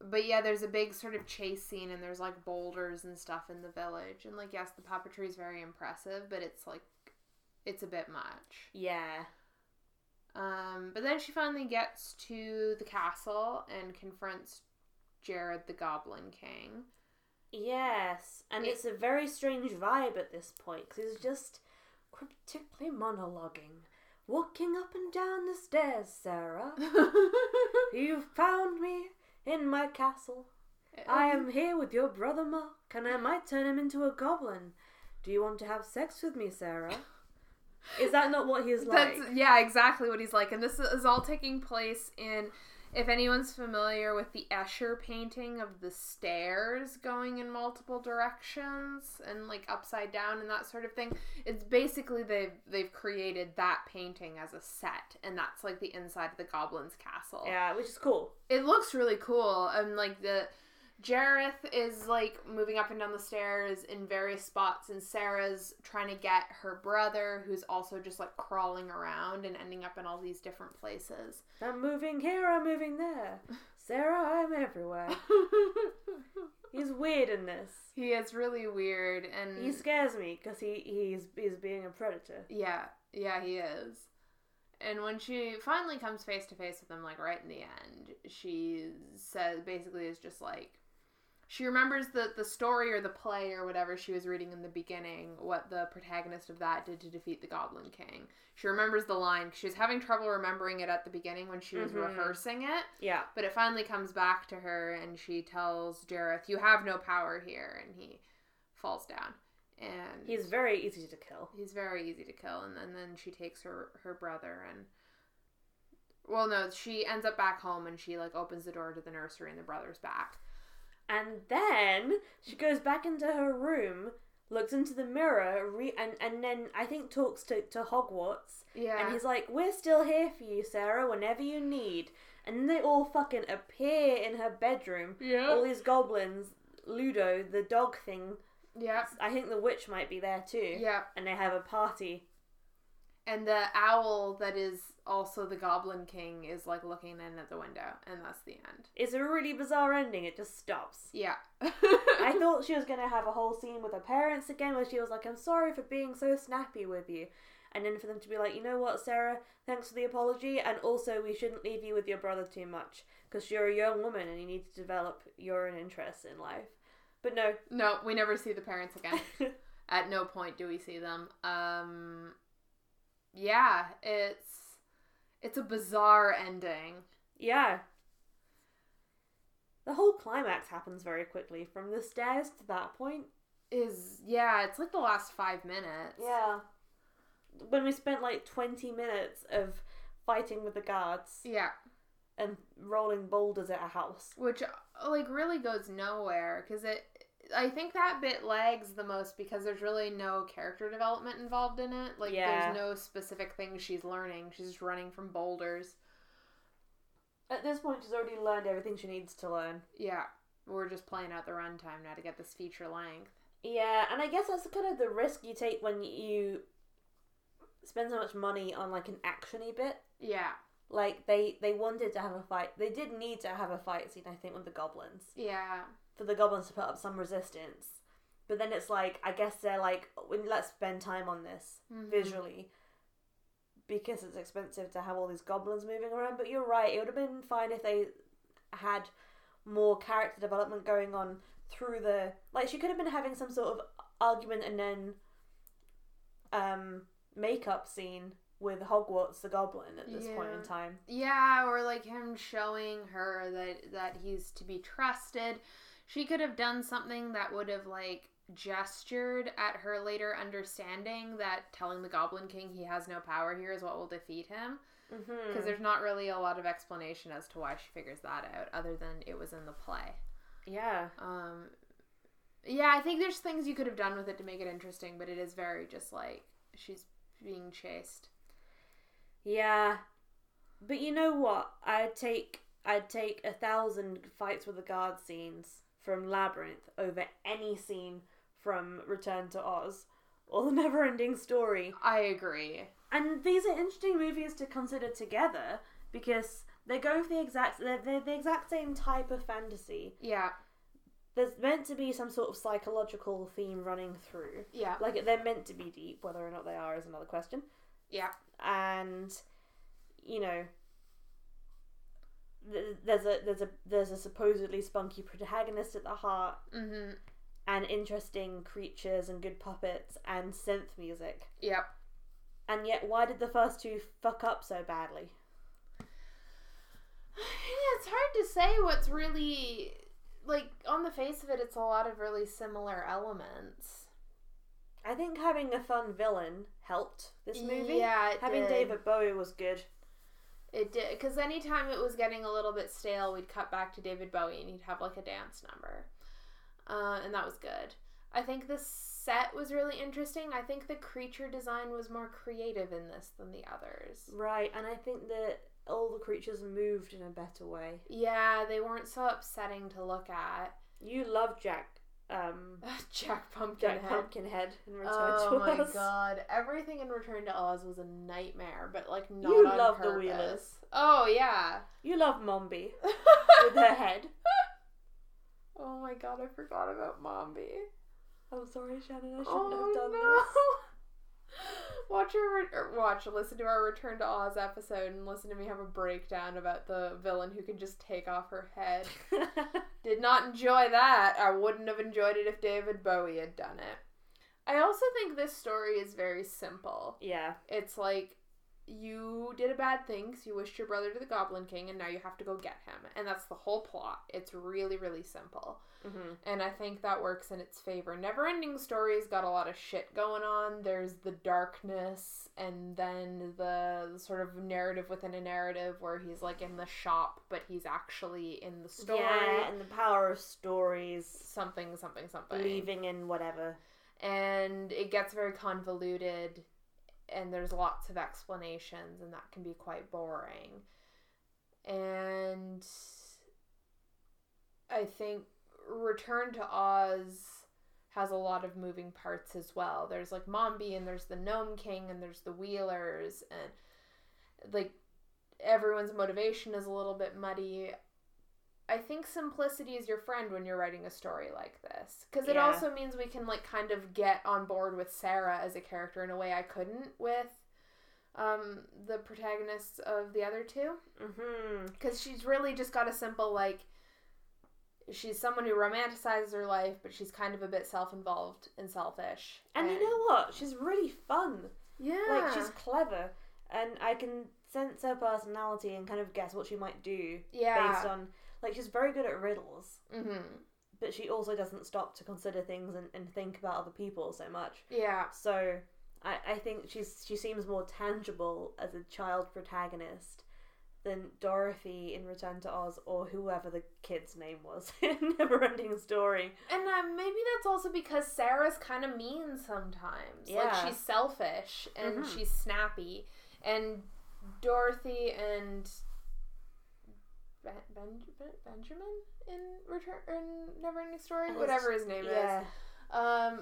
but yeah, there's a big sort of chase scene and there's like boulders and stuff in the village. And like yes, the puppetry is very impressive, but it's like it's a bit much. yeah Um, but then she finally gets to the castle and confronts Jareth the Goblin King. Yes, and It- it's a very strange vibe at this point because he's just cryptically monologuing, walking up and down the stairs. Sarah, <laughs> You've found me in my castle. I am <laughs> here with your brother Mark, and I might turn him into a goblin. Do you want to have sex with me, Sarah? Is that not what he's like? That's yeah, exactly what he's like. And this is all taking place in if anyone's familiar with the Escher painting of the stairs going in multiple directions and like upside down and that sort of thing, it's basically they've they've created that painting as a set and that's like the inside of the goblin's castle. Yeah, which is cool. It looks really cool. And like the Jareth is like moving up and down the stairs in various spots, and Sarah's trying to get her brother, who's also just like crawling around and ending up in all these different places. I'm moving here, I'm moving there. <laughs> Sarah, I'm everywhere. <laughs> He's weird in this. he is really weird, and He scares me because he, he's, he's being a predator. yeah, yeah, he is. And when she finally comes face to face with him, like right in the end, she says basically is just like she remembers the the story or the play or whatever she was reading in the beginning, what the protagonist of that did to defeat the Goblin King. She remembers the line. She was having trouble remembering it at the beginning when she was Mhm. rehearsing it, Yeah. but it finally comes back to her, and she tells Jareth, "You have no power here," and he falls down. And He's very easy to kill. he's very easy to kill and then, then she takes her her brother and well no she ends up back home and she like opens the door to the nursery and the brother's back And then she goes back into her room, looks into the mirror, re- and, and then I think talks to, to Hogwarts. yeah And he's like, We're still here for you, Sarah, whenever you need. And they all fucking appear in her bedroom. yeah All these goblins, Ludo, the dog thing. yeah I think the witch might be there too. yeah And they have a party. And the owl that is also the Goblin King is like looking in at the window, and that's the end. It's a really bizarre ending. It just stops. Yeah. <laughs> I thought she was gonna have a whole scene with her parents again, where she was like, "I'm sorry for being so snappy with you," and then for them to be like, "You know what, Sarah? Thanks for the apology, and also we shouldn't leave you with your brother too much because you're a young woman and you need to develop your own interests in life." But no, no, we never see the parents again. <laughs> At no point do we see them. Um, yeah, it's it's a bizarre ending. yeah. The whole climax happens very quickly from the stairs to that point. Is yeah, it's like the last five minutes. Yeah. When we spent like 20 minutes of fighting with the guards Yeah, and rolling boulders at a house. which like really goes nowhere because it. I think that bit lags the most because there's really no character development involved in it. Like Yeah. there's no specific things she's learning. She's just running from boulders. At this point, she's already learned everything she needs to learn. Yeah, we're just playing out the runtime now to get this feature length. Yeah, and I guess that's kind of the risk you take when you spend so much money on like an actiony bit. Yeah, Like they they wanted to have a fight. They did need to have a fight scene, I think, with the goblins yeah, for the goblins to put up some resistance. But then it's like I guess they're like, let's spend time on this Mhm. visually because it's expensive to have all these goblins moving around. But you're right; it would have been fine if they had more character development going on through the like. She could have been having some sort of argument and then um makeup scene with Hogwarts the Goblin at this point in time. Yeah, or like him showing her that that he's to be trusted. She could have done something that would have like gestured at her later understanding that telling the Goblin King he has no power here is what will defeat him. Mm-hmm. Because there's not really a lot of explanation as to why she figures that out, other than it was in the play. yeah, Um, yeah, I think there's things you could have done with it to make it interesting, but it is very just like she's being chased. yeah. But you know what? I'd take I'd take a thousand fights with the guard scenes from Labyrinth over any scene from Return to Oz or the <laughs> Never-Ending Story. I agree. And these are interesting movies to consider together because they're going for the exact they're, they're the exact same type of fantasy. Yeah, There's meant to be some sort of psychological theme running through. yeah, Like they're meant to be deep, whether or not they are is another question. yeah. And you know, there's a there's a there's a supposedly spunky protagonist at the heart, Mm-hmm. and interesting creatures and good puppets and synth music. Yep. And yet, why did the first two fuck up so badly? <sighs> Yeah, it's hard to say what's really like on the face of it. It's a lot of really similar elements. I think having a fun villain helped this movie. Yeah, it having did. David Bowie was good. It did because anytime it was getting a little bit stale, we'd cut back to David Bowie and he'd have like a dance number, uh, and that was good. I think the set was really interesting. I think the creature design was more creative in this than the others. Right, and I think that all the creatures moved in a better way. Yeah, they weren't so upsetting to look at. You love Jack, um, <laughs> Jack Pumpkinhead. Jack Pumpkinhead in Return Oh to my Oz. god! Everything in Return to Oz was a nightmare, but like not You on love the purpose. Wheelers. Oh yeah. You love Mombi <laughs> with her head. <laughs> oh my god! I forgot about Mombi. I'm sorry, Shannon. I shouldn't Oh have done no! Watch your re- or watch, listen to our Return to Oz episode, and listen to me have a breakdown about the villain who can just take off her head. <laughs> Did not enjoy that. I wouldn't have enjoyed it if David Bowie had done it. I also think this story is very simple. yeah. It's like you did a bad thing, so you wished your brother to the Goblin King, and now you have to go get him. And that's the whole plot. It's really, really simple. hmm And I think that works in its favor. Neverending Story's got a lot of shit going on. There's the darkness, and then the, the sort of narrative within a narrative where he's like in the shop, but he's actually in the story. Yeah, and the power of stories, Something, something, something. Leaving in whatever. and it gets very convoluted and there's lots of explanations and that can be quite boring and i think return to oz has a lot of moving parts as well. There's like Mombi and there's the Gnome King and there's the Wheelers and like everyone's motivation is a little bit muddy. I think simplicity is your friend when you're writing a story like this because it Yeah. also means we can like kind of get on board with Sarah as a character in a way I couldn't with um, the protagonists of the other two Mm-hmm. because she's really just got a simple like she's someone who romanticizes her life but she's kind of a bit self-involved and selfish And you know what? She's really fun. yeah Like she's clever, and I can sense her personality and kind of guess what she might do yeah based on. Like she's very good at riddles, mm-hmm. but she also doesn't stop to consider things and, and think about other people so much. yeah So I, I think she's she seems more tangible as a child protagonist than Dorothy in Return to Oz or whoever the kid's name was <laughs> in Neverending Story. and uh, maybe that's also because sarah's kind of mean sometimes Yeah. like she's selfish and Mhm. she's snappy and dorothy and ben, ben, ben, benjamin in return in neverending story Oh, whatever his name Yeah. is um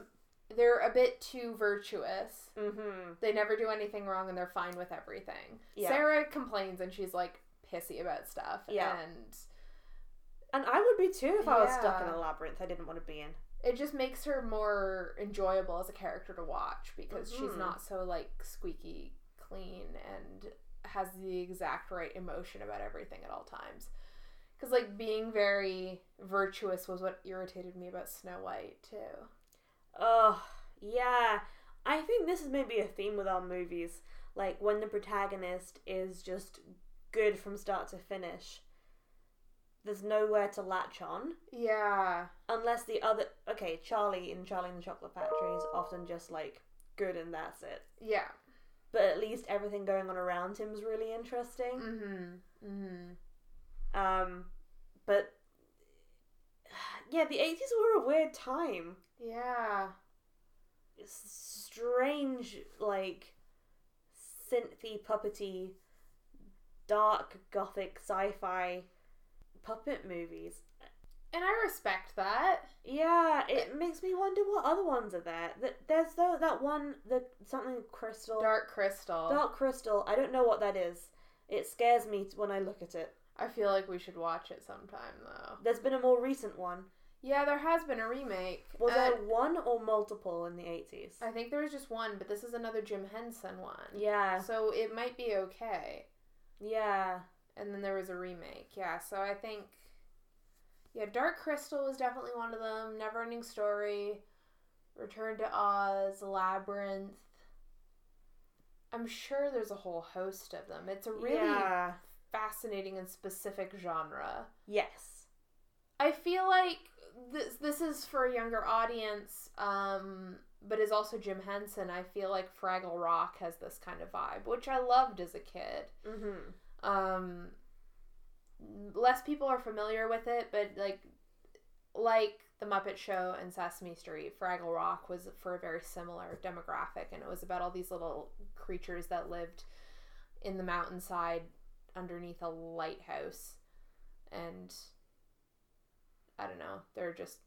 they're a bit too virtuous Mm-hmm. They never do anything wrong and they're fine with everything. Yeah. Sarah complains and she's like pissy about stuff. Yeah. And And I would be too if I was stuck in a labyrinth I didn't want to be in. it just makes her more enjoyable as a character to watch because she's Mhm. not so like squeaky clean and has the exact right emotion about everything at all times. Because like being very virtuous was what irritated me about Snow White too. Oh, yeah. I think this is maybe a theme with our movies. Like when the protagonist is just good from start to finish. There's nowhere to latch on Yeah. unless the other okay, Charlie in Charlie and the Chocolate Factory is often just like good and that's it. Yeah. But at least everything going on around him is really interesting. Mm-hmm. Mm-hmm. Um but yeah, the 80s were a weird time. Yeah. strange, like synthy, puppety, dark, gothic, sci-fi puppet movies. And I respect that. Yeah, it makes me wonder what other ones are there. Th- There's though that one, the something crystal, Dark Crystal. Dark crystal. I don't know what that is. It scares me when I look at it. I feel like we should watch it sometime though. There's been a more recent one. Yeah, there has been a remake. Was Uh, there one or multiple in the 80s? I think there was just one, but this is another Jim Henson one. Yeah, So it might be okay. yeah. And then there was a remake. Yeah, so I think yeah, Dark Crystal was definitely one of them. Neverending Story, Return to Oz, Labyrinth. I'm sure there's a whole host of them. It's a really yeah. fascinating and specific genre. Yes. I feel like this this is for a younger audience, um, but is also Jim Henson. I feel like Fraggle Rock has this kind of vibe, which I loved as a kid. Mm-hmm. Um, less people are familiar with it, but like like the Muppet Show and Sesame Street, Fraggle Rock was for a very similar demographic, and it was about all these little creatures that lived in the mountainside underneath a lighthouse, and I don't know, they're just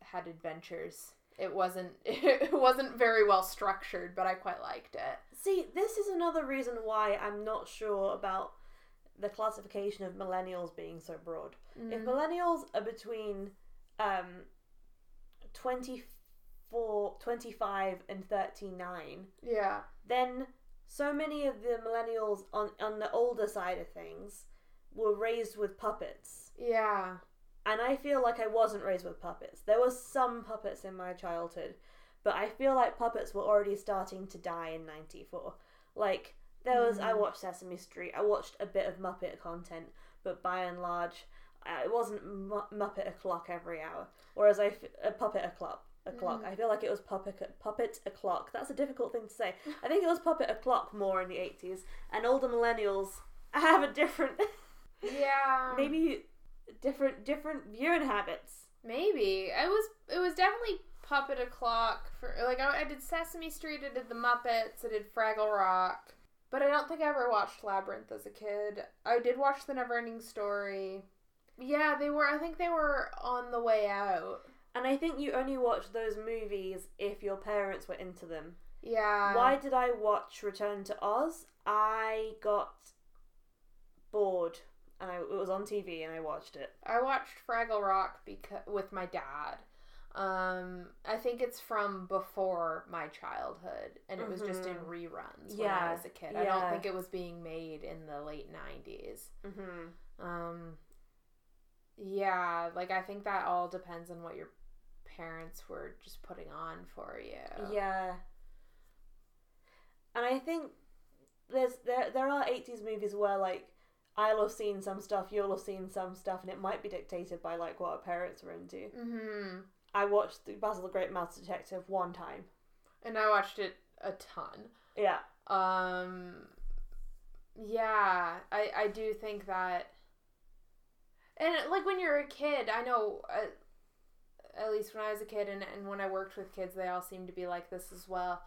had adventures. It wasn't <laughs> it wasn't very well structured, but I quite liked it. See, this is another reason why I'm not sure about the classification of millennials being so broad. If Mm. millennials are between um 24, 25 and 39, yeah. then so many of the millennials on on the older side of things were raised with puppets. Yeah. And I feel like I wasn't raised with puppets. There was some puppets in my childhood, but I feel like puppets were already starting to die in 94. Like, there was, I Mhm. watched Sesame Street, I watched a bit of Muppet content, but by and large, uh, it wasn't mu- Muppet o'clock every hour. Whereas I, f- a puppet o'clock. O'clock. Mm. I feel like it was puppet puppet o'clock. That's a difficult thing to say. I think it was puppet o'clock more in the eighties, and older millennials <laughs> have a different, <laughs> Yeah. maybe different different viewing habits. Maybe it was. It was definitely Puppet O'clock for like I, I did Sesame Street. I did the Muppets. I did Fraggle Rock. But I don't think I ever watched Labyrinth as a kid. I did watch The Neverending Story. Yeah, they were. I think they were on the way out. And I think you only watch those movies if your parents were into them. Yeah. Why did I watch Return to Oz? I got bored and I, it was on TV and I watched it. I watched Fraggle Rock because with my dad. Um, I think it's from before my childhood, and it was just in Mhm. reruns when Yeah, I was a kid. I don't think it was being made in the late '90s. Mm-hmm. Um, yeah, like I think that all depends on what your parents were just putting on for you. Yeah. And I think there's there there are eighties movies where like I'll have seen some stuff, you'll have seen some stuff, and it might be dictated by like what our parents were into. Mm-hmm. I watched the Basil the Great Mouse Detective one time. And I watched it a ton. Yeah. Um, yeah, I I do think that, and like when you're a kid, I know. Uh, at least when I was a kid, and, and when I worked with kids, they all seem to be like this as well.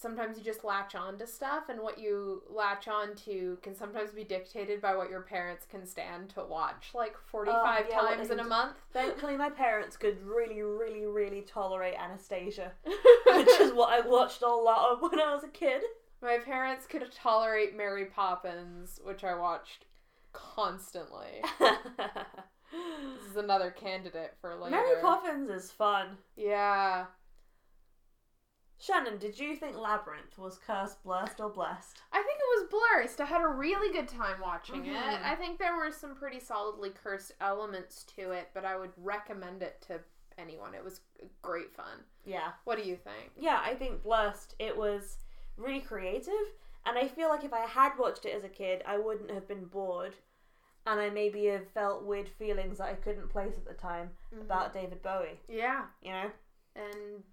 Sometimes you just latch on to stuff, and what you latch on to can sometimes be dictated by what your parents can stand to watch, like 45 yeah, times in a month. Thankfully, my parents could really, really, really tolerate Anastasia, <laughs> which is what I watched a lot of when I was a kid. My parents could tolerate Mary Poppins, which I watched constantly. <laughs> This is another candidate for later. Mary Poppins is fun. Yeah. Shannon, did you think Labyrinth was cursed, blessed, or blessed? I think it was blurst. I had a really good time watching it. Mhm. I think there were some pretty solidly cursed elements to it, but I would recommend it to anyone. It was great fun. Yeah. What do you think? Yeah, I think blessed. It was really creative, and I feel like if I had watched it as a kid, I wouldn't have been bored, and I maybe have felt weird feelings that I couldn't place at the time about David Bowie. Yeah, You know. and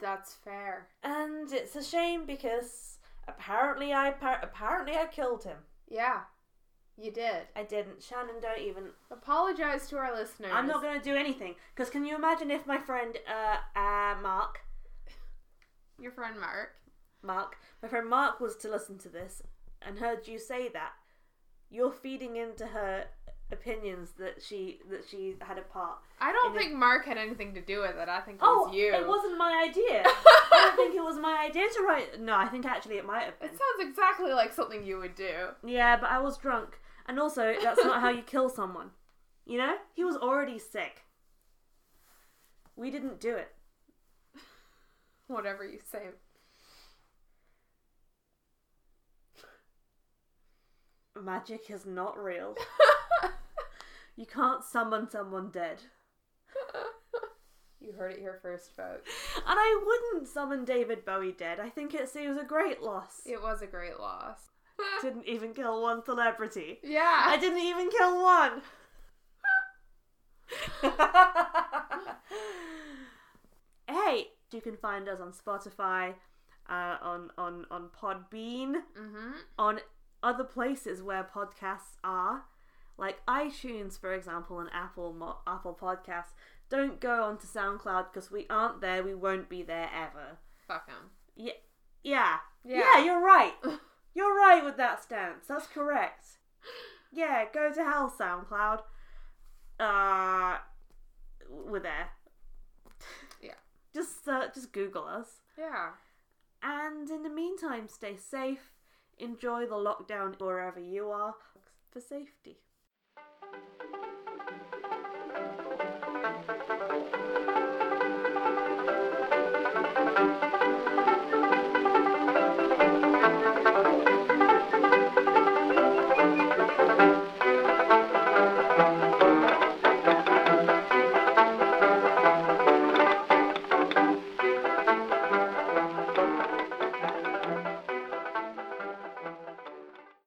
that's fair. And it's a shame because apparently I par- apparently I killed him. Yeah, you did. I didn't. Shannon, don't even. Apologize to our listeners. I'm not gonna do anything. Cause can you imagine if my friend uh uh Mark Your friend Mark. Mark my friend Mark was to listen to this and heard you say that you're feeding into her opinions that she that she had a part. I don't it- think Mark had anything to do with it. I think it Oh, was you. it wasn't my idea. <laughs> I don't think it was my idea to write. No, I think actually it might have been. It sounds exactly like something you would do. Yeah, but I was drunk. And also, that's not how you kill someone. You know? He was already sick. We didn't do it. Whatever you say. Magic is not real. <laughs> You can't summon someone dead. <laughs> you heard it here first, folks. And I wouldn't summon David Bowie dead. I think it was a great loss. It was a great loss. <laughs> Didn't even kill one celebrity. yeah. I didn't even kill one. <laughs> hey, you can find us on Spotify, uh, on on on Podbean, mm-hmm. on other places where podcasts are, like iTunes, for example, and Apple Mo- Apple Podcasts. Don't go onto SoundCloud because we aren't there. We won't be there ever. Fuck him. Yeah, yeah, Yeah. yeah. You're right. <laughs> You're right with that stance. That's correct. Yeah, go to hell, SoundCloud. Uh, we're there. <laughs> Yeah. Just uh, just Google us. Yeah. And in the meantime, stay safe. Enjoy the lockdown wherever you are for safety. 감사합니다.